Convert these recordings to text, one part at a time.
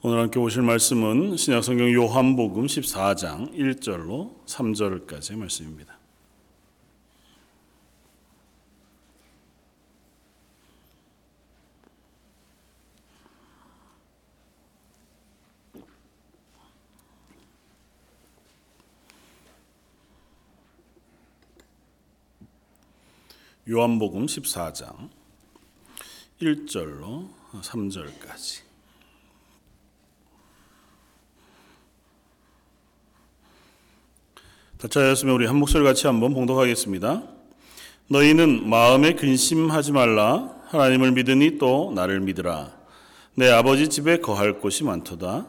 오늘 함께 보실 말씀은 신약성경 요한복음 14장 1절로 3절까지의 말씀입니다. 요한복음 14장 1절로 3절까지 다차였으면 우리 한 목소리 같이 한번 봉독하겠습니다. 너희는 마음에 근심하지 말라. 하나님을 믿으니 또 나를 믿으라. 내 아버지 집에 거할 곳이 많도다.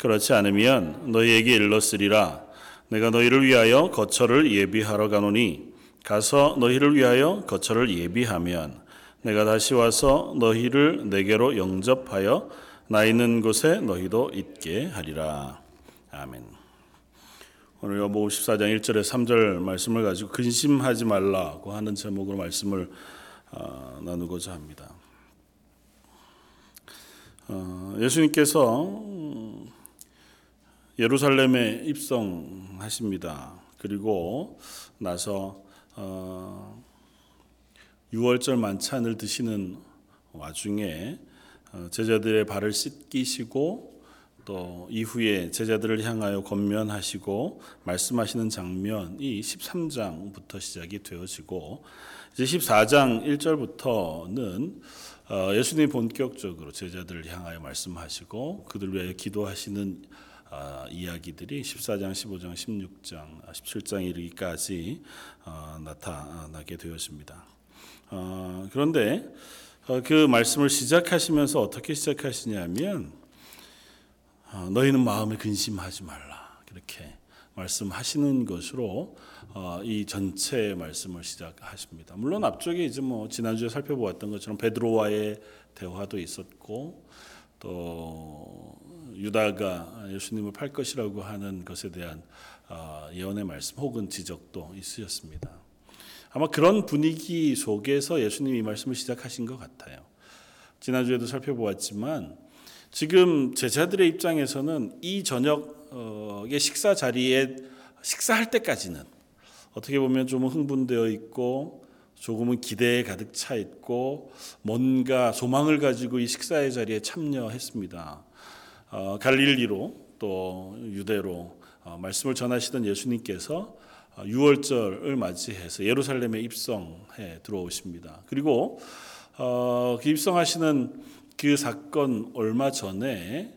그렇지 않으면 너희에게 일렀으리라. 내가 너희를 위하여 거처를 예비하러 가노니 가서 너희를 위하여 거처를 예비하면 내가 다시 와서 너희를 내게로 영접하여 나 있는 곳에 너희도 있게 하리라. 아멘. 오늘 여보 54장 1절에 3절 말씀을 가지고 근심하지 말라고 하는 제목으로 말씀을 어, 나누고자 합니다. 어, 예수님께서 예루살렘에 입성하십니다. 그리고 나서 어, 6월절 만찬을 드시는 와중에 어, 제자들의 발을 씻기시고 또 이후에 제자들을 향하여 권면하시고 말씀하시는 장면이 13장부터 시작이 되어지고 이제 14장 1절부터는 어, 예수님이 본격적으로 제자들을 향하여 말씀하시고 그들 위하여 기도하시는 어, 이야기들이 14장, 15장, 16장, 17장 이르기까지 어, 나타나게 되었습니다. 그런데 그 말씀을 시작하시면서 어떻게 시작하시냐면 어, 너희는 마음에 근심하지 말라. 그렇게 말씀하시는 것으로 어, 이 전체 말씀을 시작하십니다. 물론 앞쪽에 이제 뭐 지난주에 살펴보았던 것처럼 베드로와의 대화도 있었고 또 유다가 예수님을 팔 것이라고 하는 것에 대한 어, 예언의 말씀 혹은 지적도 있으셨습니다. 아마 그런 분위기 속에서 예수님이 말씀을 시작하신 것 같아요. 지난주에도 살펴보았지만 지금 제자들의 입장에서는 이 저녁의 식사 자리에 식사할 때까지는 어떻게 보면 좀 흥분되어 있고 조금은 기대에 가득 차 있고 뭔가 소망을 가지고 이 식사의 자리에 참여했습니다. 어, 갈릴리로 또 유대로 어, 말씀을 전하시던 예수님께서 6월절을 어, 맞이해서 예루살렘에 입성해 들어오십니다. 그리고 어, 그 입성하시는 그 사건 얼마 전에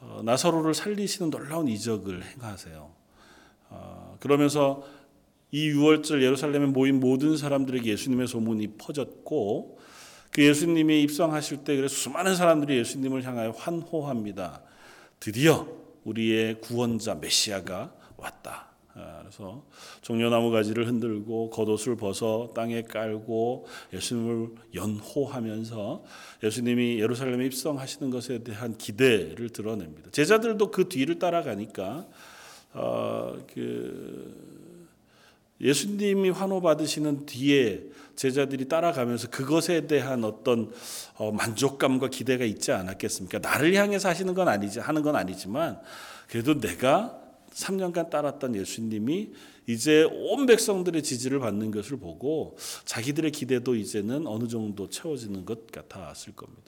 어, 나사로를 살리시는 놀라운 이적을 행하세요. 어, 그러면서 이 6월절 예루살렘에 모인 모든 사람들에게 예수님의 소문이 퍼졌고 그 예수님이 입성하실 때 그래서 수많은 사람들이 예수님을 향하여 환호합니다. 드디어 우리의 구원자 메시아가 왔다. 아, 그래서 종려나무 가지를 흔들고 겉옷을 벗어 땅에 깔고 예수님을 연호하면서 예수님이 예루살렘에 입성하시는 것에 대한 기대를 드러냅니다. 제자들도 그 뒤를 따라가니까 어, 그 예수님이 환호 받으시는 뒤에 제자들이 따라가면서 그것에 대한 어떤 어, 만족감과 기대가 있지 않았겠습니까? 나를 향해서 하시는 건 아니지 하는 건 아니지만 그래도 내가 3년간 따랐던 예수님이 이제 온 백성들의 지지를 받는 것을 보고 자기들의 기대도 이제는 어느 정도 채워지는 것 같았을 겁니다.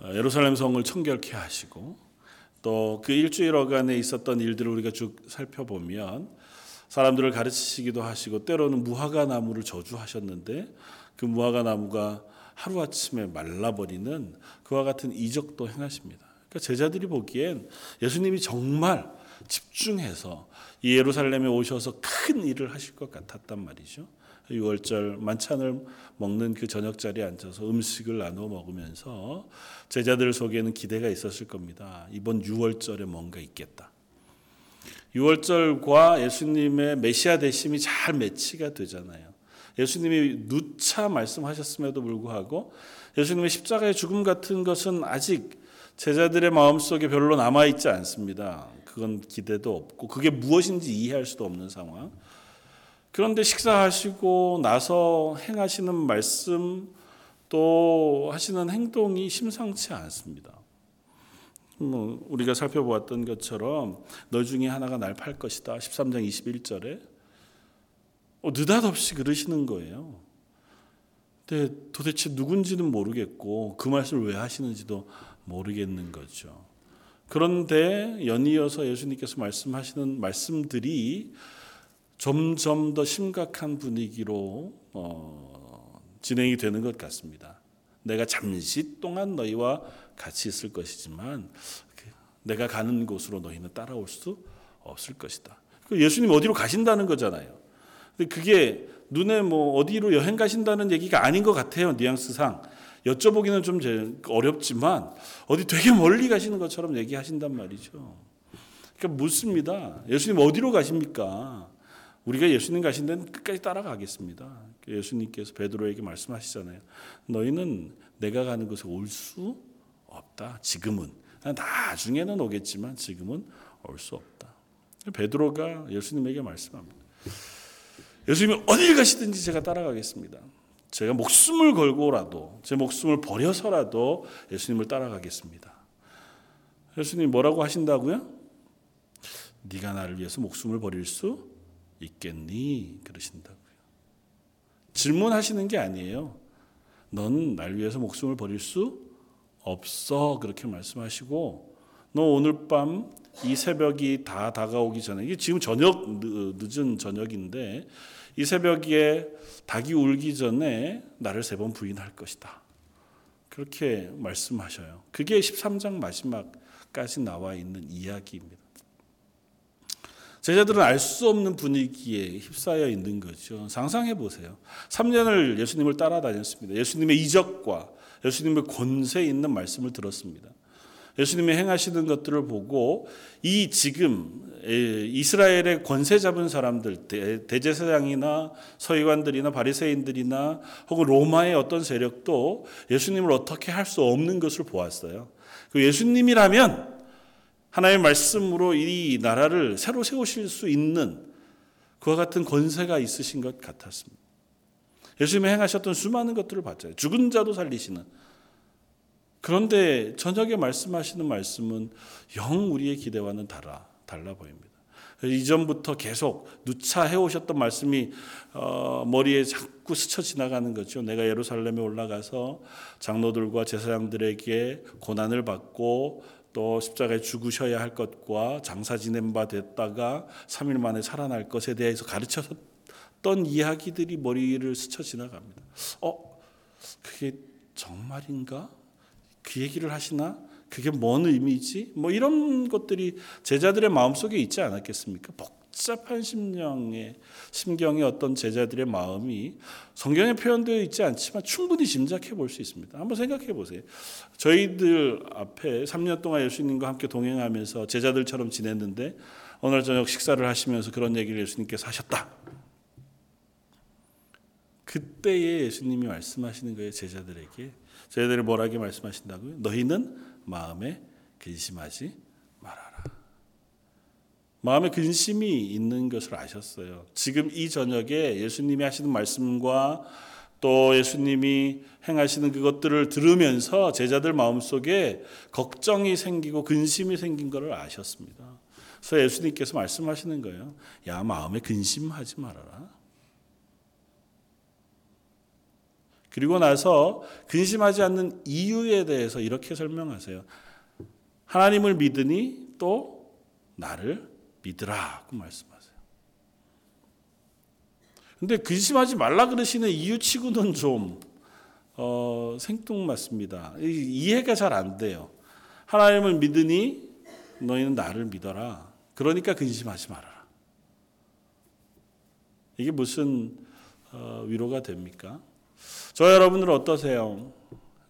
어, 예루살렘 성을 청결케 하시고 또 그 일주일어간에 있었던 일들을 우리가 쭉 살펴보면 사람들을 가르치시기도 하시고 때로는 무화과 나무를 저주하셨는데 그 무화과 나무가 하루아침에 말라버리는 그와 같은 이적도 행하십니다. 그러니까 제자들이 보기엔 예수님이 정말 집중해서 이 예루살렘에 오셔서 큰 일을 하실 것 같았단 말이죠. 6월절 만찬을 먹는 그 저녁 자리에 앉아서 음식을 나눠 먹으면서 제자들 속에는 기대가 있었을 겁니다. 이번 6월절에 뭔가 있겠다. 6월절과 예수님의 메시아 대심이 잘 매치가 되잖아요. 예수님이 누차 말씀하셨음에도 불구하고 예수님의 십자가의 죽음 같은 것은 아직 제자들의 마음속에 별로 남아 있지 않습니다. 그건 기대도 없고 그게 무엇인지 이해할 수도 없는 상황. 그런데 식사하시고 나서 행하시는 말씀 또 하시는 행동이 심상치 않습니다. 뭐 우리가 살펴보았던 것처럼 너 중에 하나가 날 팔 것이다. 13장 21절에 어, 느닷없이 그러시는 거예요. 근데 도대체 누군지는 모르겠고 그 말씀을 왜 하시는지도 모르겠는 거죠. 그런데 연이어서 예수님께서 말씀하시는 말씀들이 점점 더 심각한 분위기로 어, 진행이 되는 것 같습니다. 내가 잠시 동안 너희와 같이 있을 것이지만 그 내가 가는 곳으로 너희는 따라올 수 없을 것이다. 그 예수님 어디로 가신다는 거잖아요. 근데 그게 눈에 뭐 어디로 여행 가신다는 얘기가 아닌 것 같아요. 뉘앙스상. 여쭤보기는 좀 어렵지만 어디 되게 멀리 가시는 것처럼 얘기하신단 말이죠. 그러니까 묻습니다. 예수님 어디로 가십니까? 우리가 예수님 가신 데는 끝까지 따라가겠습니다. 예수님께서 베드로에게 말씀하시잖아요. 너희는 내가 가는 곳에 올 수 없다. 지금은. 나중에는 오겠지만 지금은 올 수 없다. 베드로가 예수님에게 말씀합니다. 예수님이 어딜 가시든지 제가 따라가겠습니다. 제가 목숨을 걸고라도 제 목숨을 버려서라도 예수님을 따라가겠습니다. 예수님 뭐라고 하신다고요? 네가 나를 위해서 목숨을 버릴 수 있겠니? 그러신다고요. 질문하시는 게 아니에요. 넌 날 위해서 목숨을 버릴 수 없어. 그렇게 말씀하시고 너 오늘 밤 이 새벽이 다 다가오기 전에 이게 지금 저녁 늦은 저녁인데 이 새벽에 닭이 울기 전에 나를 세 번 부인할 것이다. 그렇게 말씀하셔요. 그게 13장 마지막까지 나와 있는 이야기입니다. 제자들은 알 수 없는 분위기에 휩싸여 있는 거죠. 상상해 보세요. 3년을 예수님을 따라다녔습니다. 예수님의 이적과 예수님의 권세 있는 말씀을 들었습니다. 예수님이 행하시는 것들을 보고 이 지금 이스라엘의 권세 잡은 사람들 대제사장이나 서기관들이나 바리새인들이나 혹은 로마의 어떤 세력도 예수님을 어떻게 할 수 없는 것을 보았어요. 그 예수님이라면 하나님의 말씀으로 이 나라를 새로 세우실 수 있는 그와 같은 권세가 있으신 것 같았습니다. 예수님이 행하셨던 수많은 것들을 봤잖아요. 죽은 자도 살리시는 그런데 저녁에 말씀하시는 말씀은 영 우리의 기대와는 달라 달라 보입니다. 이전부터 계속 누차 해오셨던 말씀이 어, 머리에 자꾸 스쳐 지나가는 거죠. 내가 예루살렘에 올라가서 장로들과 제사장들에게 고난을 받고 또 십자가에 죽으셔야 할 것과 장사 지낸 바 됐다가 3일 만에 살아날 것에 대해서 가르쳤던 이야기들이 머리를 스쳐 지나갑니다. 어, 그게 정말인가? 그 얘기를 하시나? 그게 뭔 의미지? 뭐 이런 것들이 제자들의 마음속에 있지 않았겠습니까? 복잡한 심령의 심경의 어떤 제자들의 마음이 성경에 표현되어 있지 않지만 충분히 짐작해 볼 수 있습니다. 한번 생각해 보세요. 저희들 앞에 3년 동안 예수님과 함께 동행하면서 제자들처럼 지냈는데 오늘 저녁 식사를 하시면서 그런 얘기를 예수님께서 하셨다. 그때에 예수님이 말씀하시는 거예요, 제자들에게. 저희들이 뭐라게 말씀하신다고요? 너희는 마음에 근심하지 말아라. 마음에 근심이 있는 것을 아셨어요. 지금 이 저녁에 예수님이 하시는 말씀과 또 예수님이 행하시는 그것들을 들으면서 제자들 마음속에 걱정이 생기고 근심이 생긴 것을 아셨습니다. 그래서 예수님께서 말씀하시는 거예요. 야, 마음에 근심하지 말아라. 그리고 나서 근심하지 않는 이유에 대해서 이렇게 설명하세요. 하나님을 믿으니 또 나를 믿으라고 말씀하세요. 근데 근심하지 말라 그러시는 이유치고는 좀 어, 생뚱맞습니다. 이해가 잘 안 돼요. 하나님을 믿으니 너희는 나를 믿어라. 그러니까 근심하지 말아라. 이게 무슨 어, 위로가 됩니까? 저 여러분들은 어떠세요?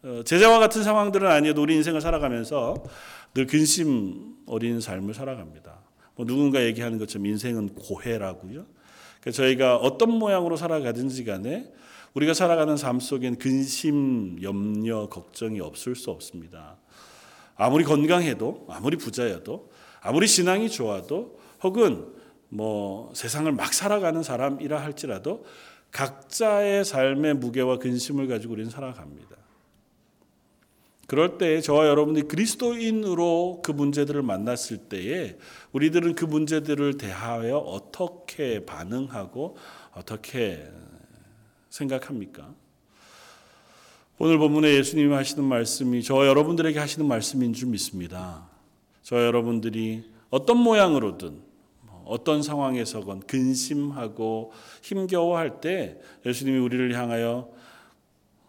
어, 제자와 같은 상황들은 아니어도 우리 인생을 살아가면서 늘 근심 어린 삶을 살아갑니다. 뭐 누군가 얘기하는 것처럼 인생은 고해라고요. 그러니까 저희가 어떤 모양으로 살아가든지 간에 우리가 살아가는 삶 속엔 근심, 염려, 걱정이 없을 수 없습니다. 아무리 건강해도, 아무리 부자여도, 아무리 신앙이 좋아도, 혹은 뭐 세상을 막 살아가는 사람이라 할지라도 각자의 삶의 무게와 근심을 가지고 우리는 살아갑니다. 그럴 때 저와 여러분들이 그리스도인으로 그 문제들을 만났을 때에 우리들은 그 문제들을 대하여 어떻게 반응하고 어떻게 생각합니까? 오늘 본문에 예수님이 하시는 말씀이 저와 여러분들에게 하시는 말씀인 줄 믿습니다. 저와 여러분들이 어떤 모양으로든 어떤 상황에서건 근심하고 힘겨워할 때 예수님이 우리를 향하여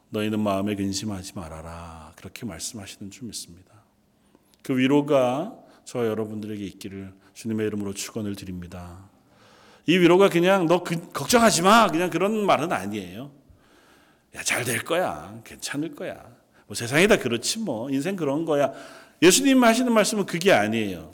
너희는 마음에 근심하지 말아라. 그렇게 말씀하시는 줄 믿습니다. 그 위로가 저와 여러분들에게 있기를 주님의 이름으로 축원을 드립니다. 이 위로가 그냥 너 그, 걱정하지 마. 그냥 그런 말은 아니에요. 야, 잘 될 거야. 괜찮을 거야. 뭐 세상이 다 그렇지 뭐. 인생 그런 거야. 예수님 하시는 말씀은 그게 아니에요.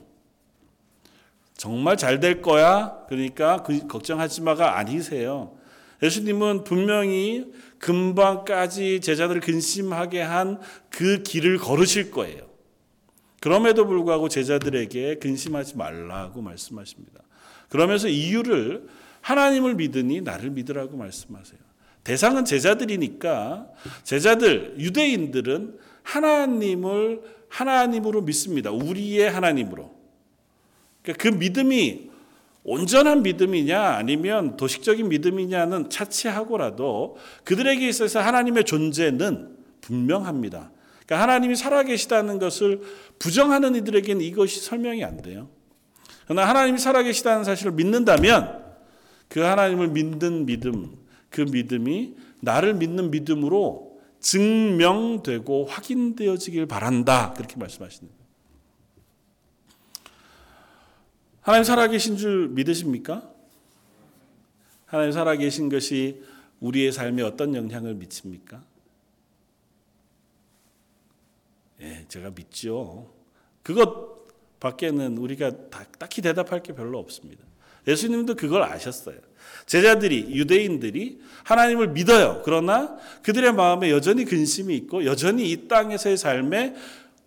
정말 잘 될 거야. 그러니까 그 걱정하지 마가 아니세요. 예수님은 분명히 금방까지 제자들을 근심하게 한 그 길을 걸으실 거예요. 그럼에도 불구하고 제자들에게 근심하지 말라고 말씀하십니다. 그러면서 이유를 하나님을 믿으니 나를 믿으라고 말씀하세요. 대상은 제자들이니까 제자들 유대인들은 하나님을 하나님으로 믿습니다. 우리의 하나님으로. 그러니까 그 믿음이 온전한 믿음이냐 아니면 도식적인 믿음이냐는 차치하고라도 그들에게 있어서 하나님의 존재는 분명합니다. 그러니까 하나님이 살아계시다는 것을 부정하는 이들에게는 이것이 설명이 안 돼요. 그러나 하나님이 살아계시다는 사실을 믿는다면 그 하나님을 믿는 믿음, 그 믿음이 나를 믿는 믿음으로 증명되고 확인되어지길 바란다. 그렇게 말씀하시는 거예요. 하나님 살아계신 줄 믿으십니까? 하나님 살아계신 것이 우리의 삶에 어떤 영향을 미칩니까? 예, 제가 믿죠. 그것 밖에는 우리가 딱히 대답할 게 별로 없습니다. 예수님도 그걸 아셨어요. 제자들이 유대인들이 하나님을 믿어요. 그러나 그들의 마음에 여전히 근심이 있고 여전히 이 땅에서의 삶에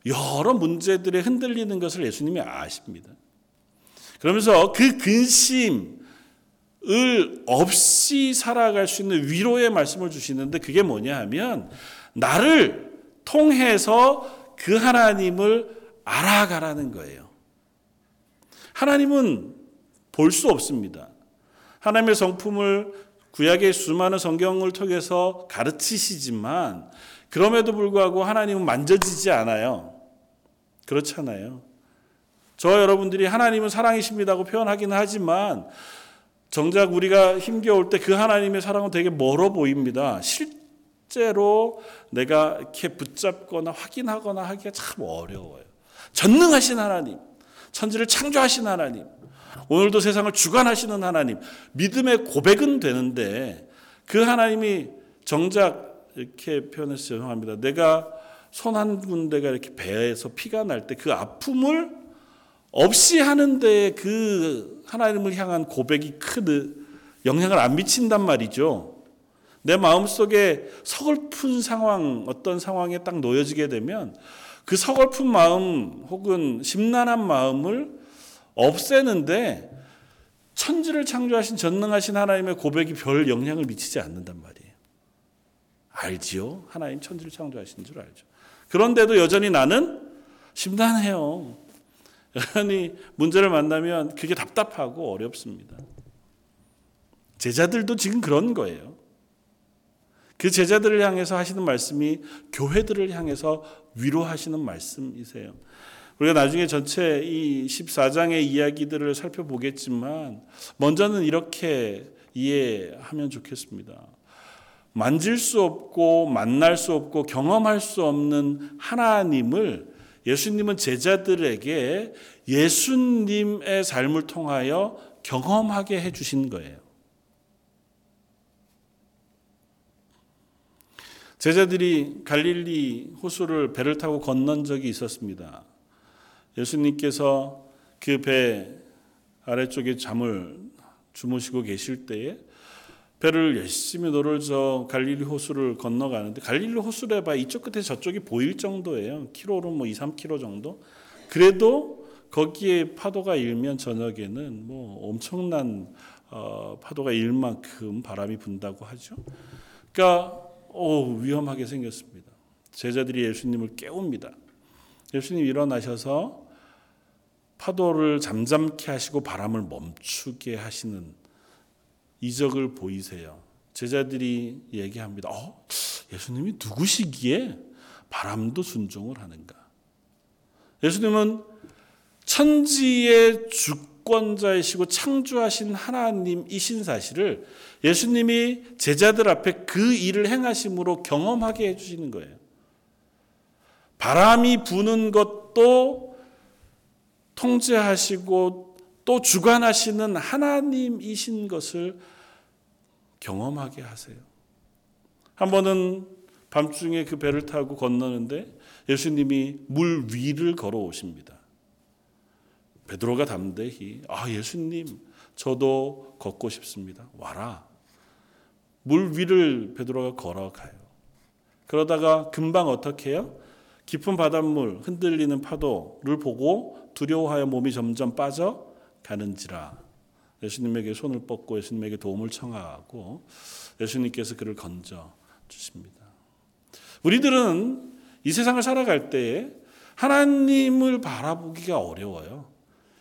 여러 문제들에 흔들리는 것을 예수님이 아십니다. 그러면서 그 근심을 없이 살아갈 수 있는 위로의 말씀을 주시는데 그게 뭐냐 하면 나를 통해서 그 하나님을 알아가라는 거예요. 하나님은 볼 수 없습니다. 하나님의 성품을 구약의 수많은 성경을 통해서 가르치시지만 그럼에도 불구하고 하나님은 만져지지 않아요. 그렇잖아요. 저 여러분들이 하나님은 사랑이십니다고 표현하기는 하지만 정작 우리가 힘겨울 때 그 하나님의 사랑은 되게 멀어 보입니다. 실제로 내가 이렇게 붙잡거나 확인하거나 하기가 참 어려워요. 전능하신 하나님, 천지를 창조하신 하나님, 오늘도 세상을 주관하시는 하나님, 믿음의 고백은 되는데 그 하나님이 정작 이렇게 표현해서 죄송합니다. 내가 손 한 군데가 이렇게 배에서 피가 날 때 그 아픔을 없이 하는데 그 하나님을 향한 고백이 큰 영향을 안 미친단 말이죠. 내 마음속에 서글픈 상황, 어떤 상황에 딱 놓여지게 되면 그 서글픈 마음 혹은 심란한 마음을 없애는데 천지를 창조하신 전능하신 하나님의 고백이 별 영향을 미치지 않는단 말이에요. 알지요? 하나님 천지를 창조하신 줄 알죠. 그런데도 여전히 나는 심란해요. 여전히 문제를 만나면 그게 답답하고 어렵습니다. 제자들도 지금 그런 거예요. 그 제자들을 향해서 하시는 말씀이 교회들을 향해서 위로하시는 말씀이세요. 우리가 나중에 전체 이 14장의 이야기들을 살펴보겠지만 먼저는 이렇게 이해하면 좋겠습니다. 만질 수 없고 만날 수 없고 경험할 수 없는 하나님을 예수님은 제자들에게 예수님의 삶을 통하여 경험하게 해 주신 거예요. 제자들이 갈릴리 호수를 배를 타고 건넌 적이 있었습니다. 예수님께서 그 배 아래쪽에 잠을 주무시고 계실 때에 배를 열심히 노를 저 갈릴리 호수를 건너가는데 갈릴리 호수를 봐 이쪽 끝에 저쪽이 보일 정도예요. 키로로 뭐 2, 3키로 정도. 그래도 거기에 파도가 일면 저녁에는 뭐 엄청난 어, 파도가 일 만큼 바람이 분다고 하죠. 그러니까 오, 위험하게 생겼습니다. 제자들이 예수님을 깨웁니다. 예수님 일어나셔서 파도를 잠잠케 하시고 바람을 멈추게 하시는 이적을 보이세요. 제자들이 얘기합니다. 어, 예수님이 누구시기에 바람도 순종을 하는가? 예수님은 천지의 주권자이시고 창조하신 하나님이신 사실을 예수님이 제자들 앞에 그 일을 행하심으로 경험하게 해주시는 거예요. 바람이 부는 것도 통제하시고 또 주관하시는 하나님이신 것을 경험하게 하세요. 한 번은 밤중에 그 배를 타고 건너는데 예수님이 물 위를 걸어오십니다. 베드로가 담대히 아 예수님 저도 걷고 싶습니다. 와라. 물 위를 베드로가 걸어가요. 그러다가 금방 어떻게 해요? 깊은 바닷물 흔들리는 파도를 보고 두려워하여 몸이 점점 빠져 가는지라 예수님에게 손을 뻗고 예수님에게 도움을 청하고 예수님께서 그를 건져 주십니다. 우리들은 이 세상을 살아갈 때 하나님을 바라보기가 어려워요.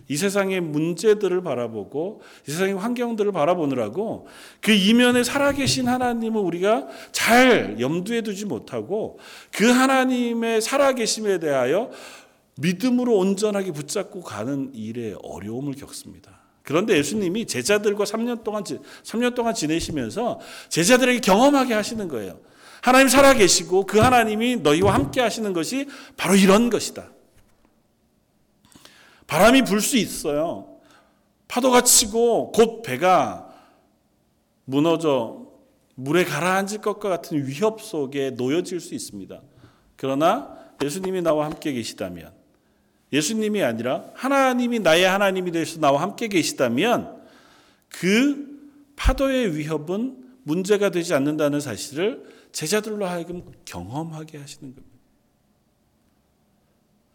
이 세상의 문제들을 바라보고 이 세상의 환경들을 바라보느라고 그 이면에 살아계신 하나님을 우리가 잘 염두에 두지 못하고 그 하나님의 살아계심에 대하여 믿음으로 온전하게 붙잡고 가는 일에 어려움을 겪습니다. 그런데 예수님이 제자들과 3년 동안 3년 동안 지내시면서 제자들에게 경험하게 하시는 거예요. 하나님 살아계시고 그 하나님이 너희와 함께 하시는 것이 바로 이런 것이다. 바람이 불 수 있어요. 파도가 치고 곧 배가 무너져 물에 가라앉을 것과 같은 위협 속에 놓여질 수 있습니다. 그러나 예수님이 나와 함께 계시다면 예수님이 아니라 하나님이 나의 하나님이 되셔서 나와 함께 계시다면 그 파도의 위협은 문제가 되지 않는다는 사실을 제자들로 하여금 경험하게 하시는 겁니다.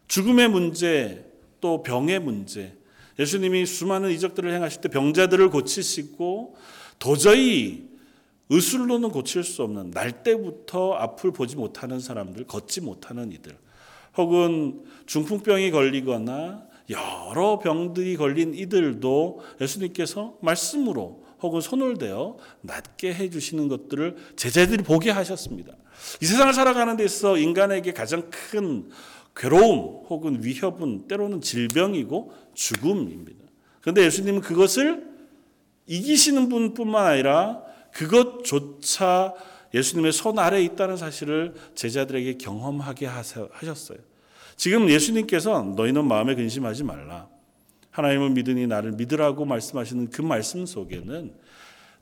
죽음의 문제, 또 병의 문제. 예수님이 수많은 이적들을 행하실 때 병자들을 고치시고 도저히 의술로는 고칠 수 없는 날 때부터 앞을 보지 못하는 사람들, 걷지 못하는 이들, 혹은 중풍병이 걸리거나 여러 병들이 걸린 이들도 예수님께서 말씀으로 혹은 손을 대어 낫게 해주시는 것들을 제자들이 보게 하셨습니다. 이 세상을 살아가는 데 있어 인간에게 가장 큰 괴로움 혹은 위협은 때로는 질병이고 죽음입니다. 그런데 예수님은 그것을 이기시는 분뿐만 아니라 그것조차 예수님의 손 아래에 있다는 사실을 제자들에게 경험하게 하셨어요. 지금 예수님께서 너희는 마음에 근심하지 말라. 하나님을 믿으니 나를 믿으라고 말씀하시는 그 말씀 속에는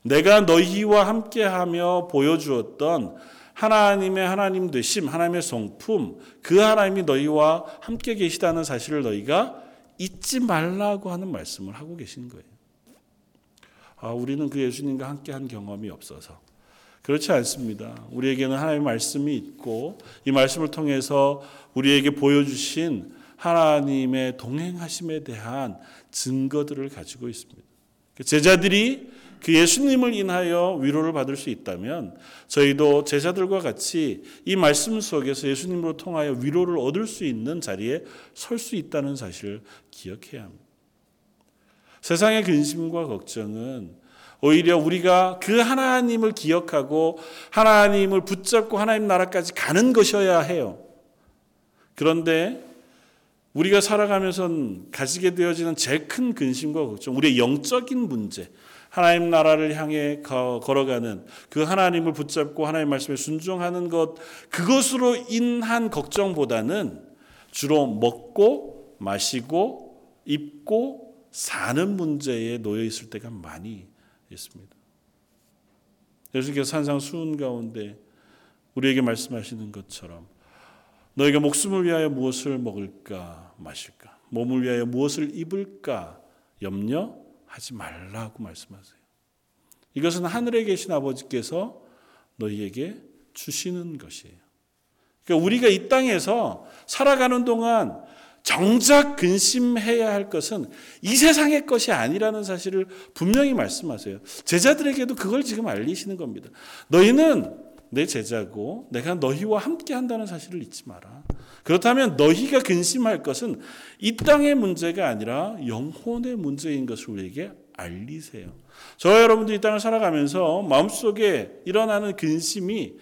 내가 너희와 함께하며 보여주었던 하나님의 하나님 되심, 하나님의 성품, 그 하나님이 너희와 함께 계시다는 사실을 너희가 잊지 말라고 하는 말씀을 하고 계신 거예요. 아, 우리는 그 예수님과 함께 한 경험이 없어서. 그렇지 않습니다. 우리에게는 하나님의 말씀이 있고 이 말씀을 통해서 우리에게 보여주신 하나님의 동행하심에 대한 증거들을 가지고 있습니다. 제자들이 그 예수님을 인하여 위로를 받을 수 있다면 저희도 제자들과 같이 이 말씀 속에서 예수님으로 통하여 위로를 얻을 수 있는 자리에 설 수 있다는 사실을 기억해야 합니다. 세상의 근심과 걱정은 오히려 우리가 그 하나님을 기억하고 하나님을 붙잡고 하나님 나라까지 가는 것이어야 해요. 그런데 우리가 살아가면서 가지게 되어지는 제일 큰 근심과 걱정, 우리의 영적인 문제, 하나님 나라를 향해 걸어가는 그 하나님을 붙잡고 하나님 말씀에 순종하는 것 그것으로 인한 걱정보다는 주로 먹고 마시고 입고 사는 문제에 놓여 있을 때가 많이 있습니다. 예수께서 산상 수훈 가운데 우리에게 말씀하시는 것처럼 너희가 목숨을 위하여 무엇을 먹을까 마실까 몸을 위하여 무엇을 입을까 염려 하지 말라고 말씀하세요. 이것은 하늘에 계신 아버지께서 너희에게 주시는 것이에요. 그러니까 우리가 이 땅에서 살아가는 동안 정작 근심해야 할 것은 이 세상의 것이 아니라는 사실을 분명히 말씀하세요. 제자들에게도 그걸 지금 알리시는 겁니다. 너희는 내 제자고 내가 너희와 함께 한다는 사실을 잊지 마라. 그렇다면 너희가 근심할 것은 이 땅의 문제가 아니라 영혼의 문제인 것을 우리에게 알리세요. 저와 여러분들이 이 땅을 살아가면서 마음속에 일어나는 근심이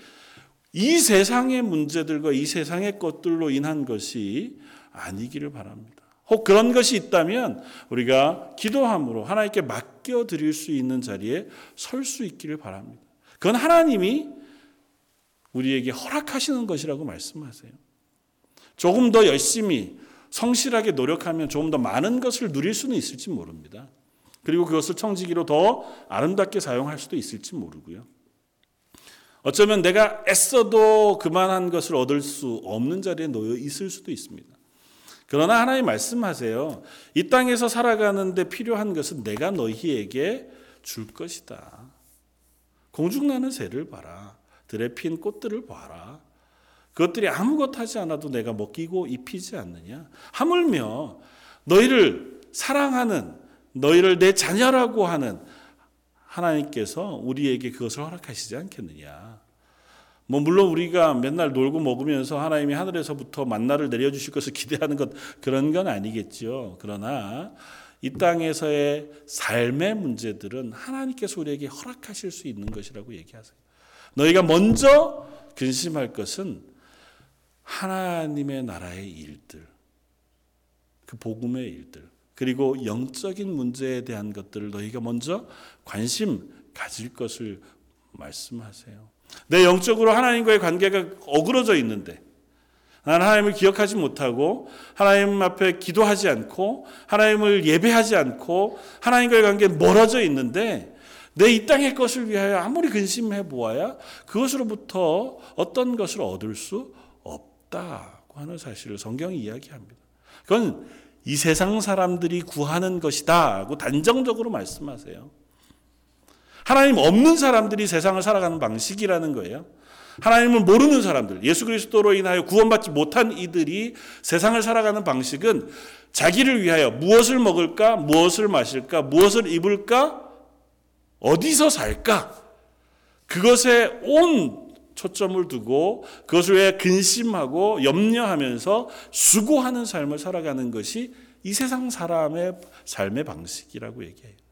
이 세상의 문제들과 이 세상의 것들로 인한 것이 아니기를 바랍니다. 혹 그런 것이 있다면 우리가 기도함으로 하나님께 맡겨 드릴 수 있는 자리에 설 수 있기를 바랍니다. 그건 하나님이 우리에게 허락하시는 것이라고 말씀하세요. 조금 더 열심히 성실하게 노력하면 조금 더 많은 것을 누릴 수는 있을지 모릅니다. 그리고 그것을 청지기로 더 아름답게 사용할 수도 있을지 모르고요. 어쩌면 내가 애써도 그만한 것을 얻을 수 없는 자리에 놓여 있을 수도 있습니다. 그러나 하나님 말씀하세요. 이 땅에서 살아가는데 필요한 것은 내가 너희에게 줄 것이다. 공중나는 새를 봐라. 들에 핀 꽃들을 봐라. 그것들이 아무것 하지 않아도 내가 먹이고 입히지 않느냐. 하물며 너희를 사랑하는 너희를 내 자녀라고 하는 하나님께서 우리에게 그것을 허락하시지 않겠느냐. 뭐 물론 우리가 맨날 놀고 먹으면서 하나님이 하늘에서부터 만나를 내려주실 것을 기대하는 것 그런 건 아니겠죠. 그러나 이 땅에서의 삶의 문제들은 하나님께서 우리에게 허락하실 수 있는 것이라고 얘기하세요. 너희가 먼저 근심할 것은 하나님의 나라의 일들, 그 복음의 일들, 그리고 영적인 문제에 대한 것들을 너희가 먼저 관심 가질 것을 말씀하세요. 내 영적으로 하나님과의 관계가 어그러져 있는데 나는 하나님을 기억하지 못하고 하나님 앞에 기도하지 않고 하나님을 예배하지 않고 하나님과의 관계에 멀어져 있는데 내 이 땅의 것을 위하여 아무리 근심해 보아야 그것으로부터 어떤 것을 얻을 수 없다고 하는 사실을 성경이 이야기합니다. 그건 이 세상 사람들이 구하는 것이다고 단정적으로 말씀하세요. 하나님 없는 사람들이 세상을 살아가는 방식이라는 거예요. 하나님을 모르는 사람들, 예수 그리스도로 인하여 구원받지 못한 이들이 세상을 살아가는 방식은 자기를 위하여 무엇을 먹을까, 무엇을 마실까, 무엇을 입을까, 어디서 살까, 그것에 온 초점을 두고 그것을 위해 근심하고 염려하면서 수고하는 삶을 살아가는 것이 이 세상 사람의 삶의 방식이라고 얘기해요.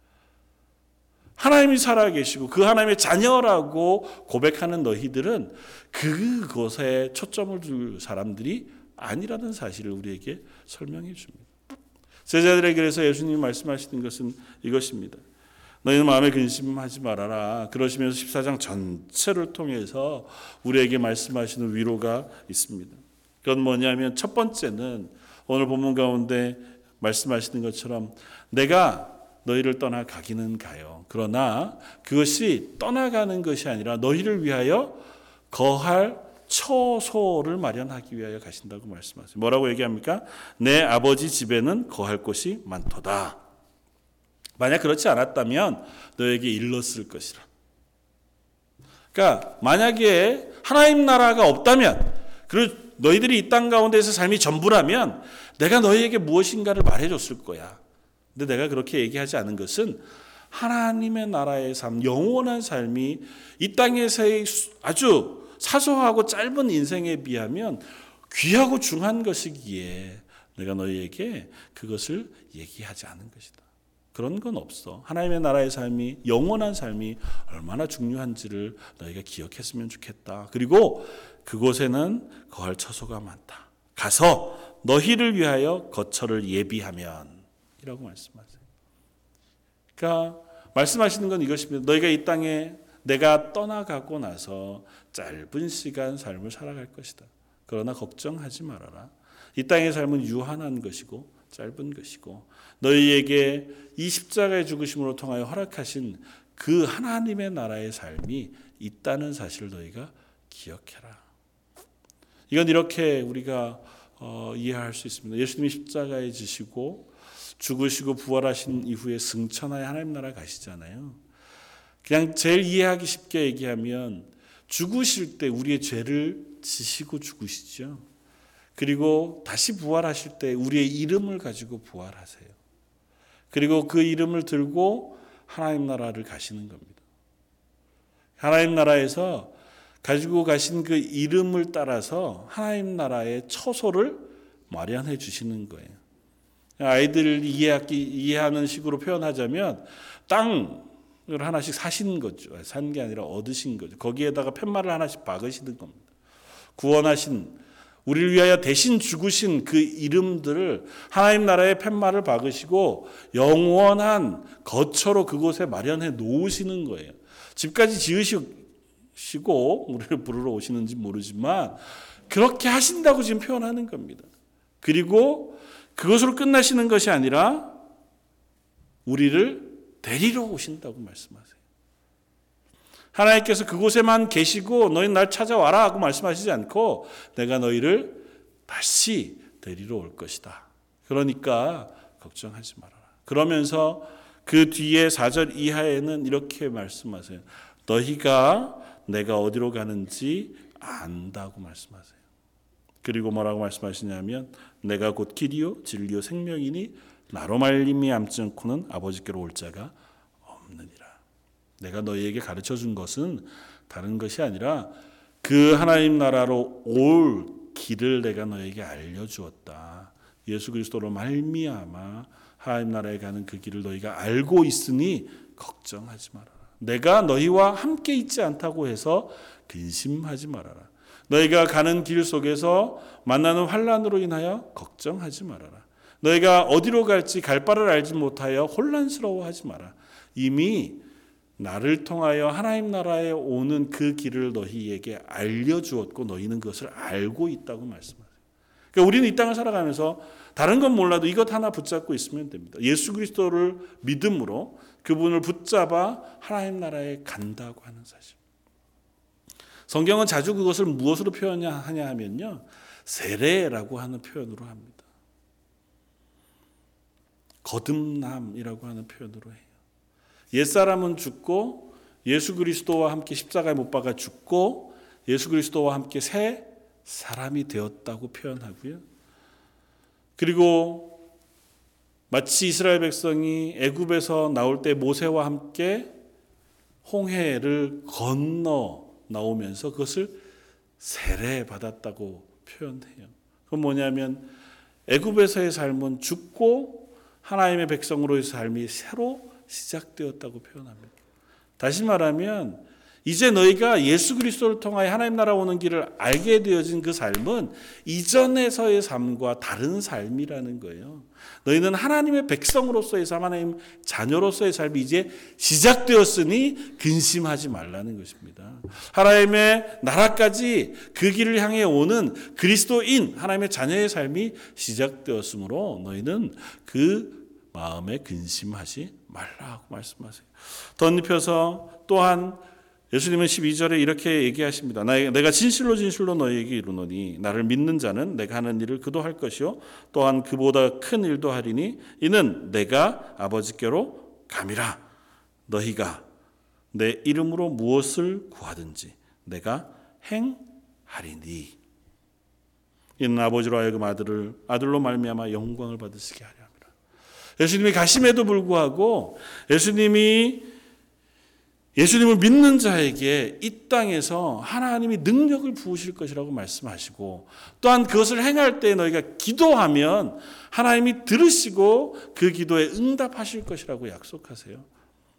하나님이 살아계시고 그 하나님의 자녀라고 고백하는 너희들은 그것에 초점을 둘 사람들이 아니라는 사실을 우리에게 설명해 줍니다. 제자들에게 그래서 예수님이 말씀하시는 것은 이것입니다. 너희는 마음에 근심하지 말아라. 그러시면서 14장 전체를 통해서 우리에게 말씀하시는 위로가 있습니다. 그건 뭐냐면 첫 번째는 오늘 본문 가운데 말씀하시는 것처럼 내가 너희를 떠나 가기는 가요. 그러나 그것이 떠나가는 것이 아니라 너희를 위하여 거할 처소를 마련하기 위하여 가신다고 말씀하세요. 뭐라고 얘기합니까? 내 아버지 집에는 거할 곳이 많도다. 만약 그렇지 않았다면 너에게 일렀을 것이라. 그러니까 만약에 하나님 나라가 없다면 그리고 너희들이 이 땅 가운데서 삶이 전부라면 내가 너희에게 무엇인가를 말해줬을 거야. 근데 내가 그렇게 얘기하지 않은 것은 하나님의 나라의 삶, 영원한 삶이 이 땅에서의 아주 사소하고 짧은 인생에 비하면 귀하고 중한 것이기에 내가 너희에게 그것을 얘기하지 않은 것이다. 그런 건 없어. 하나님의 나라의 삶이 영원한 삶이 얼마나 중요한지를 너희가 기억했으면 좋겠다. 그리고 그곳에는 거할 처소가 많다. 가서 너희를 위하여 거처를 예비하면 이라고 말씀하세요. 그러니까 말씀하시는 건 이것입니다. 너희가 이 땅에 내가 떠나가고 나서 짧은 시간 삶을 살아갈 것이다. 그러나 걱정하지 말아라. 이 땅의 삶은 유한한 것이고 짧은 것이고 너희에게 이 십자가의 죽으심으로 통하여 허락하신 그 하나님의 나라의 삶이 있다는 사실을 너희가 기억해라. 이건 이렇게 우리가 어, 이해할 수 있습니다. 예수님이 십자가에 지시고 죽으시고 부활하신 이후에 승천하여 하나님 나라 가시잖아요. 그냥 제일 이해하기 쉽게 얘기하면 죽으실 때 우리의 죄를 지시고 죽으시죠. 그리고 다시 부활하실 때 우리의 이름을 가지고 부활하세요. 그리고 그 이름을 들고 하나님 나라를 가시는 겁니다. 하나님 나라에서 가지고 가신 그 이름을 따라서 하나님 나라의 처소를 마련해 주시는 거예요. 아이들 이해하기, 이해하는 식으로 표현하자면 땅을 하나씩 사신 거죠. 산 게 아니라 얻으신 거죠. 거기에다가 팻말을 하나씩 박으시는 겁니다. 구원하신 우리를 위하여 대신 죽으신 그 이름들을 하나님 나라의 팻말을 박으시고 영원한 거처로 그곳에 마련해 놓으시는 거예요. 집까지 지으시고 우리를 부르러 오시는지 모르지만 그렇게 하신다고 지금 표현하는 겁니다. 그리고 그것으로 끝나시는 것이 아니라 우리를 데리러 오신다고 말씀하세요. 하나님께서 그곳에만 계시고 너희 날 찾아와라 하고 말씀하시지 않고 내가 너희를 다시 데리러 올 것이다. 그러니까 걱정하지 말아라. 그러면서 그 뒤에 4절 이하에는 이렇게 말씀하세요. 너희가 내가 어디로 가는지 안다고 말씀하세요. 그리고 뭐라고 말씀하시냐면 내가 곧 길이요 진리요 생명이니 나로 말미암지 않고는 아버지께로 올 자가 없느니라. 내가 너희에게 가르쳐 준 것은 다른 것이 아니라 그 하나님 나라로 올 길을 내가 너에게 알려 주었다. 예수 그리스도로 말미암아 하나님 나라에 가는 그 길을 너희가 알고 있으니 걱정하지 말아라. 내가 너희와 함께 있지 않다고 해서 근심하지 말아라. 너희가 가는 길 속에서 만나는 환란으로 인하여 걱정하지 말아라. 너희가 어디로 갈지 갈 바를 알지 못하여 혼란스러워하지 마라. 이미 나를 통하여 하나님 나라에 오는 그 길을 너희에게 알려주었고 너희는 그것을 알고 있다고 말씀하세요. 그러니까 우리는 이 땅을 살아가면서 다른 건 몰라도 이것 하나 붙잡고 있으면 됩니다. 예수 그리스도를 믿음으로 그분을 붙잡아 하나님 나라에 간다고 하는 사실. 성경은 자주 그것을 무엇으로 표현하냐 하면요. 세례라고 하는 표현으로 합니다. 거듭남이라고 하는 표현으로 해요. 옛사람은 죽고 예수 그리스도와 함께 십자가에 못 박아 죽고 예수 그리스도와 함께 새 사람이 되었다고 표현하고요. 그리고 마치 이스라엘 백성이 애굽에서 나올 때 모세와 함께 홍해를 건너 나오면서 그것을 세례 받았다고 표현해요. 그건 뭐냐면 애굽에서의 삶은 죽고 하나님의 백성으로의 삶이 새로 시작되었다고 표현합니다. 다시 말하면 이제 너희가 예수 그리스도를 통하여 하나님 나라 오는 길을 알게 되어진 그 삶은 이전에서의 삶과 다른 삶이라는 거예요. 너희는 하나님의 백성으로서의 삶, 하나님 자녀로서의 삶이 이제 시작되었으니 근심하지 말라는 것입니다. 하나님의 나라까지 그 길을 향해 오는 그리스도인 하나님의 자녀의 삶이 시작되었으므로 너희는 그 마음에 근심하지 말라고 말씀하세요. 덧입혀서 또한 예수님은 12절에 이렇게 얘기하십니다. 내가 진실로 진실로 너희에게 이르노니 나를 믿는 자는 내가 하는 일을 그도 할 것이요 또한 그보다 큰 일도 하리니 이는 내가 아버지께로 감이라 너희가 내 이름으로 무엇을 구하든지 내가 행하리니 이는 아버지로 하여금 아들을 아들로 말미암아 영광을 받으시게 합니다. 예수님이 가심에도 불구하고 예수님이 예수님을 믿는 자에게 이 땅에서 하나님이 능력을 부으실 것이라고 말씀하시고 또한 그것을 행할 때 너희가 기도하면 하나님이 들으시고 그 기도에 응답하실 것이라고 약속하세요.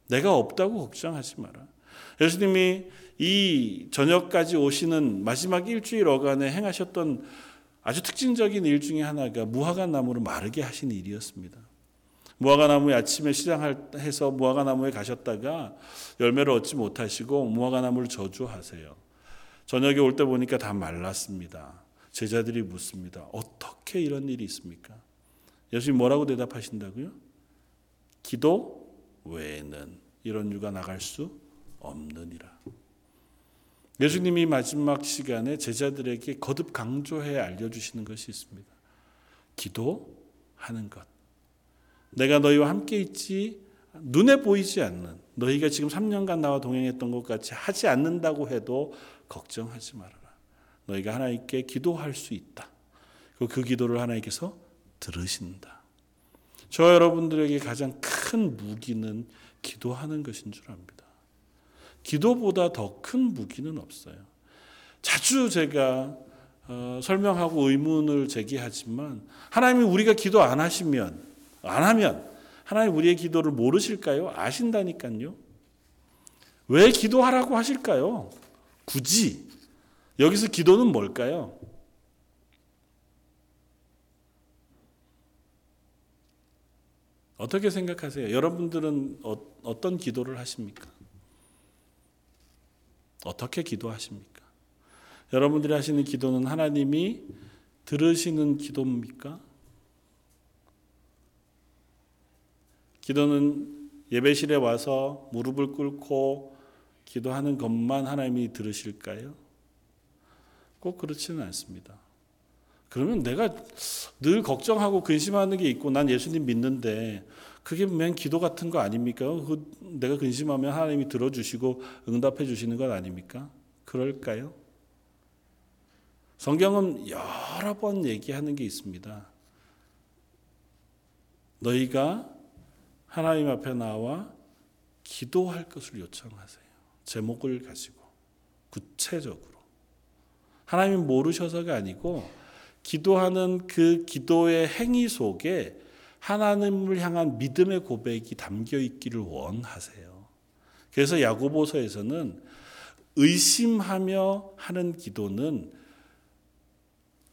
내가 없다고 걱정하지 마라. 예수님이 이 저녁까지 오시는 마지막 일주일 어간에 행하셨던 아주 특징적인 일 중에 하나가 무화과 나무를 마르게 하신 일이었습니다. 무화과 나무에 아침에 시장해서 무화과 나무에 가셨다가 열매를 얻지 못하시고 무화과 나무를 저주하세요. 저녁에 올 때 보니까 다 말랐습니다. 제자들이 묻습니다. 어떻게 이런 일이 있습니까? 예수님 뭐라고 대답하신다고요? 기도 외에는 이런 유가 나갈 수 없느니라. 예수님이 마지막 시간에 제자들에게 거듭 강조해 알려주시는 것이 있습니다. 기도하는 것. 내가 너희와 함께 있지 눈에 보이지 않는 너희가 지금 3년간 나와 동행했던 것 같이 하지 않는다고 해도 걱정하지 말아라. 너희가 하나님께 기도할 수 있다. 그 기도를 하나님께서 들으신다. 저 여러분들에게 가장 큰 무기는 기도하는 것인 줄 압니다. 기도보다 더 큰 무기는 없어요. 자주 제가 어, 설명하고 의문을 제기하지만 하나님이 우리가 기도 안 하시면 안 하면 하나님 우리의 기도를 모르실까요? 아신다니까요. 왜 기도하라고 하실까요? 굳이 여기서 기도는 뭘까요? 어떻게 생각하세요? 여러분들은 어, 떤 기도를 하십니까? 어떻게 기도하십니까? 여러분들이 하시는 기도는 하나님이 들으시는 기도입니까? 기도는 예배실에 와서 무릎을 꿇고 기도하는 것만 하나님이 들으실까요? 꼭 그렇지는 않습니다. 그러면 내가 늘 걱정하고 근심하는 게 있고 난 예수님 믿는데 그게 맨 기도 같은 거 아닙니까? 그 내가 근심하면 하나님이 들어주시고 응답해 주시는 것 아닙니까? 그럴까요? 성경은 여러 번 얘기하는 게 있습니다. 너희가 하나님 앞에 나와 기도할 것을 요청하세요. 제목을 가지고 구체적으로 하나님 모르셔서가 아니고 기도하는 그 기도의 행위 속에 하나님을 향한 믿음의 고백이 담겨 있기를 원하세요. 그래서 야고보서에서는 의심하며 하는 기도는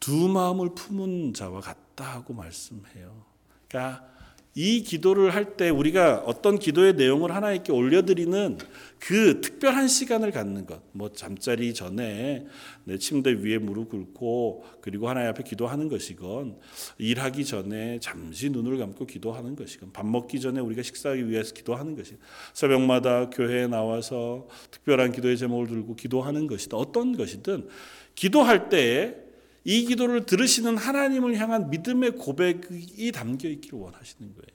두 마음을 품은 자와 같다 하고 말씀해요. 그러니까 이 기도를 할 때 우리가 어떤 기도의 내용을 하나님께 올려드리는 그 특별한 시간을 갖는 것, 뭐 잠자리 전에 내 침대 위에 무릎 꿇고 그리고 하나님 앞에 기도하는 것이건 일하기 전에 잠시 눈을 감고 기도하는 것이건 밥 먹기 전에 우리가 식사하기 위해서 기도하는 것이 새벽마다 교회에 나와서 특별한 기도의 제목을 들고 기도하는 것이든 어떤 것이든 기도할 때에 이 기도를 들으시는 하나님을 향한 믿음의 고백이 담겨 있기를 원하시는 거예요.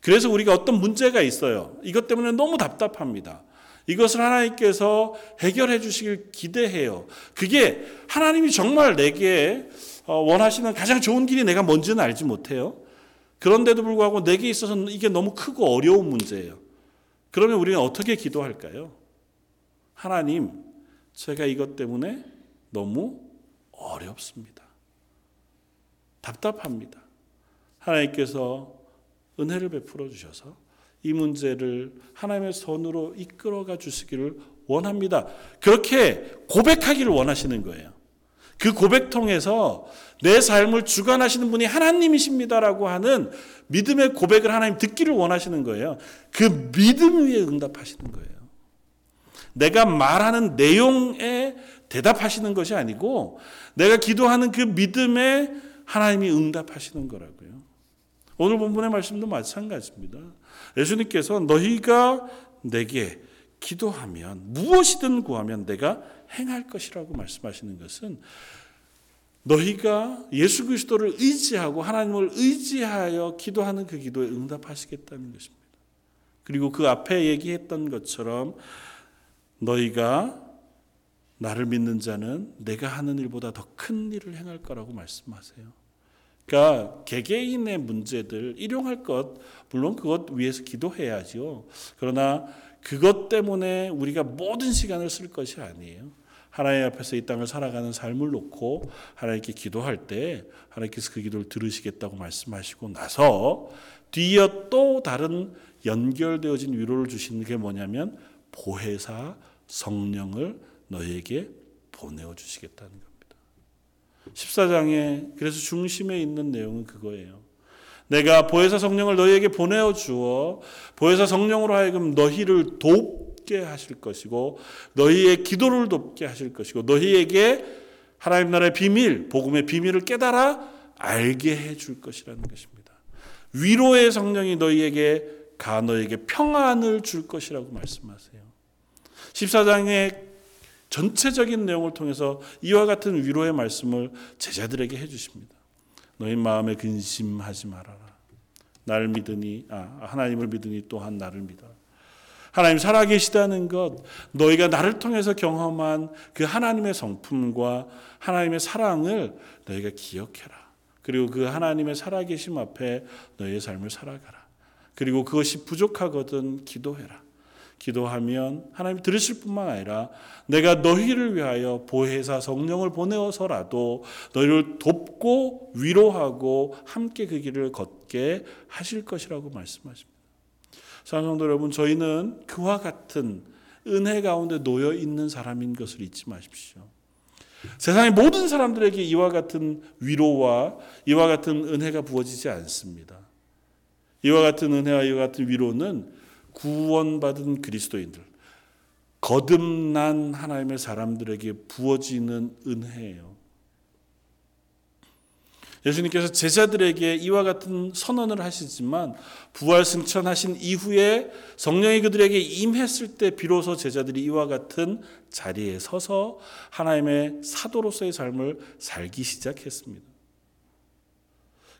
그래서 우리가 어떤 문제가 있어요. 이것 때문에 너무 답답합니다. 이것을 하나님께서 해결해 주시길 기대해요. 그게 하나님이 정말 내게 어, 원하시는 가장 좋은 길이 내가 뭔지는 알지 못해요. 그런데도 불구하고 내게 있어서는 이게 너무 크고 어려운 문제예요. 그러면 우리는 어떻게 기도할까요? 하나님, 제가 이것 때문에 너무 어렵습니다. 답답합니다. 하나님께서 은혜를 베풀어 주셔서 이 문제를 하나님의 손으로 이끌어가 주시기를 원합니다. 그렇게 고백하기를 원하시는 거예요. 그 고백 통해서 내 삶을 주관하시는 분이 하나님이십니다라고 하는 믿음의 고백을 하나님 듣기를 원하시는 거예요. 그 믿음 위에 응답하시는 거예요. 내가 말하는 내용에 대답하시는 것이 아니고 내가 기도하는 그 믿음에 하나님이 응답하시는 거라고요. 오늘 본문의 말씀도 마찬가지입니다. 예수님께서 너희가 내게 기도하면 무엇이든 구하면 내가 행할 것이라고 말씀하시는 것은 너희가 예수 그리스도를 의지하고 하나님을 의지하여 기도하는 그 기도에 응답하시겠다는 것입니다. 그리고 그 앞에 얘기했던 것처럼 너희가 나를 믿는 자는 내가 하는 일보다 더 큰 일을 행할 거라고 말씀하세요. 그러니까 개개인의 문제들 일용할 것 물론 그것 위해서 기도해야죠. 그러나 그것 때문에 우리가 모든 시간을 쓸 것이 아니에요. 하나님 앞에서 이 땅을 살아가는 삶을 놓고 하나님께 기도할 때 하나님께서 그 기도를 들으시겠다고 말씀하시고 나서 뒤이어 또 다른 연결되어진 위로를 주시는 게 뭐냐면 보혜사 성령을 너에게 보내어 주시겠다는 겁니다. 14장에 그래서 중심에 있는 내용은 그거예요. 내가 보혜사 성령을 너희에게 보내어 주어 보혜사 성령으로 하여금 너희를 돕게 하실 것이고 너희의 기도를 돕게 하실 것이고 너희에게 하나님 나라의 비밀, 복음의 비밀을 깨달아 알게 해 줄 것이라는 것입니다. 위로의 성령이 너희에게 가 너희에게 평안을 줄 것이라고 말씀하세요. 14장의 전체적인 내용을 통해서 이와 같은 위로의 말씀을 제자들에게 해주십니다. 너희 마음에 근심하지 말아라. 나를 믿으니 아, 하나님을 믿으니 또한 나를 믿어. 하나님 살아계시다는 것, 너희가 나를 통해서 경험한 그 하나님의 성품과 하나님의 사랑을 너희가 기억해라. 그리고 그 하나님의 살아계심 앞에 너희의 삶을 살아가라. 그리고 그것이 부족하거든 기도해라. 기도하면 하나님 들으실 뿐만 아니라 내가 너희를 위하여 보혜사 성령을 보내어서라도 너희를 돕고 위로하고 함께 그 길을 걷게 하실 것이라고 말씀하십니다. 사랑하는 여러분, 저희는 그와 같은 은혜 가운데 놓여 있는 사람인 것을 잊지 마십시오. 세상의 모든 사람들에게 이와 같은 위로와 이와 같은 은혜가 부어지지 않습니다. 이와 같은 은혜와 이와 같은 위로는 구원받은 그리스도인들, 거듭난 하나님의 사람들에게 부어지는 은혜예요. 예수님께서 제자들에게 이와 같은 선언을 하시지만 부활 승천하신 이후에 성령이 그들에게 임했을 때 비로소 제자들이 이와 같은 자리에 서서 하나님의 사도로서의 삶을 살기 시작했습니다.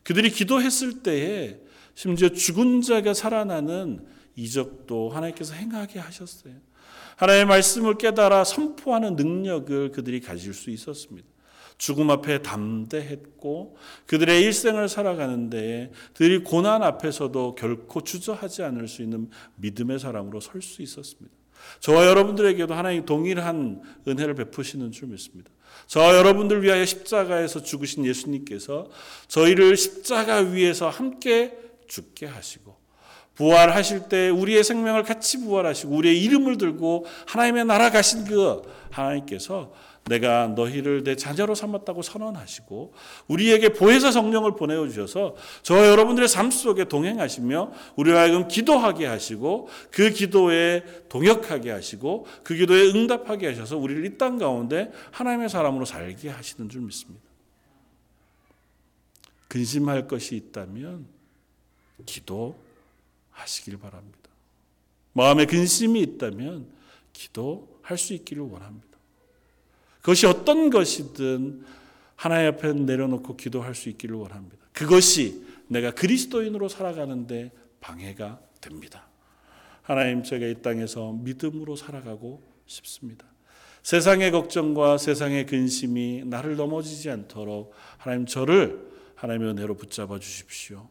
그들이 기도했을 때에 심지어 죽은 자가 살아나는 이적도 하나님께서 행하게 하셨어요. 하나님의 말씀을 깨달아 선포하는 능력을 그들이 가질 수 있었습니다. 죽음 앞에 담대했고 그들의 일생을 살아가는데 그들이 고난 앞에서도 결코 주저하지 않을 수 있는 믿음의 사람으로 설 수 있었습니다. 저와 여러분들에게도 하나님 동일한 은혜를 베푸시는 줄 믿습니다. 저와 여러분들 위하여 십자가에서 죽으신 예수님께서 저희를 십자가 위에서 함께 죽게 하시고 부활하실 때 우리의 생명을 같이 부활하시고 우리의 이름을 들고 하나님의 나라 가신 그 하나님께서 내가 너희를 내 자녀로 삼았다고 선언하시고 우리에게 보혜사 성령을 보내어 주셔서 저와 여러분들의 삶 속에 동행하시며 우리와 하여금 기도하게 하시고 그 기도에 동역하게 하시고 그 기도에 응답하게 하셔서 우리를 이 땅 가운데 하나님의 사람으로 살게 하시는 줄 믿습니다. 근심할 것이 있다면 기도 하시길 바랍니다. 마음에 근심이 있다면 기도할 수 있기를 원합니다. 그것이 어떤 것이든 하나님 앞에 내려놓고 기도할 수 있기를 원합니다. 그것이 내가 그리스도인으로 살아가는데 방해가 됩니다. 하나님 제가 이 땅에서 믿음으로 살아가고 싶습니다. 세상의 걱정과 세상의 근심이 나를 넘어지지 않도록 하나님 저를 하나님의 은혜로 붙잡아 주십시오.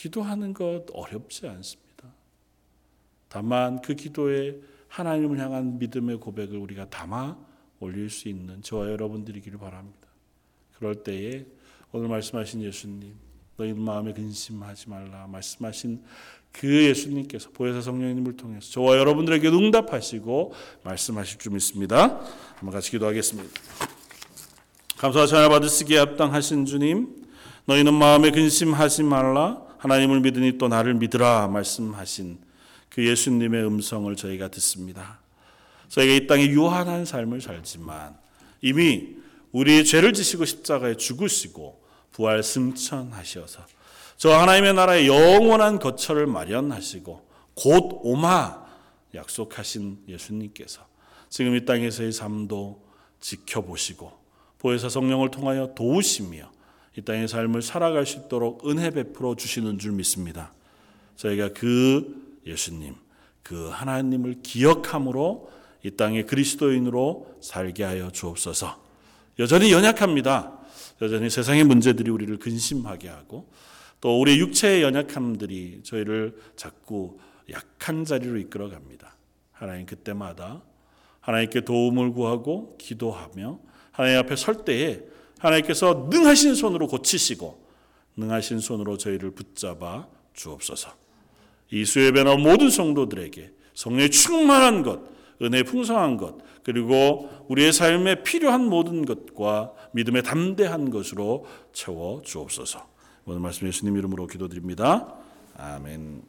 기도하는 것 어렵지 않습니다. 다만 그 기도에 하나님을 향한 믿음의 고백을 우리가 담아 올릴 수 있는 저와 여러분들이기를 바랍니다. 그럴 때에 오늘 말씀하신 예수님, 너희 마음에 근심하지 말라 말씀하신 그 예수님께서 보혜사 성령님을 통해서 저와 여러분들에게 응답하시고 말씀하실 줄 믿습니다. 한번 같이 기도하겠습니다. 감사와 찬양 받으시기에 합당하신 주님, 너희는 마음에 근심하지 말라 하나님을 믿으니 또 나를 믿으라 말씀하신 그 예수님의 음성을 저희가 듣습니다. 저희가 이 땅에 유한한 삶을 살지만 이미 우리의 죄를 지시고 십자가에 죽으시고 부활 승천하셔서 저 하나님의 나라의 영원한 거처를 마련하시고 곧 오마 약속하신 예수님께서 지금 이 땅에서의 삶도 지켜보시고 보혜사 성령을 통하여 도우시며 이 땅의 삶을 살아갈 수 있도록 은혜 베풀어 주시는 줄 믿습니다. 저희가 그 예수님, 그 하나님을 기억함으로 이 땅에 그리스도인으로 살게 하여 주옵소서. 여전히 연약합니다. 여전히 세상의 문제들이 우리를 근심하게 하고 또 우리 육체의 연약함들이 저희를 자꾸 약한 자리로 이끌어 갑니다. 하나님 그때마다 하나님께 도움을 구하고 기도하며 하나님 앞에 설 때에 하나님께서 능하신 손으로 고치시고 능하신 손으로 저희를 붙잡아 주옵소서. 이 수요예배 나 모든 성도들에게 성령의 충만한 것, 은혜 풍성한 것, 그리고 우리의 삶에 필요한 모든 것과 믿음의 담대한 것으로 채워 주옵소서. 오늘 말씀 예수님 이름으로 기도드립니다. 아멘.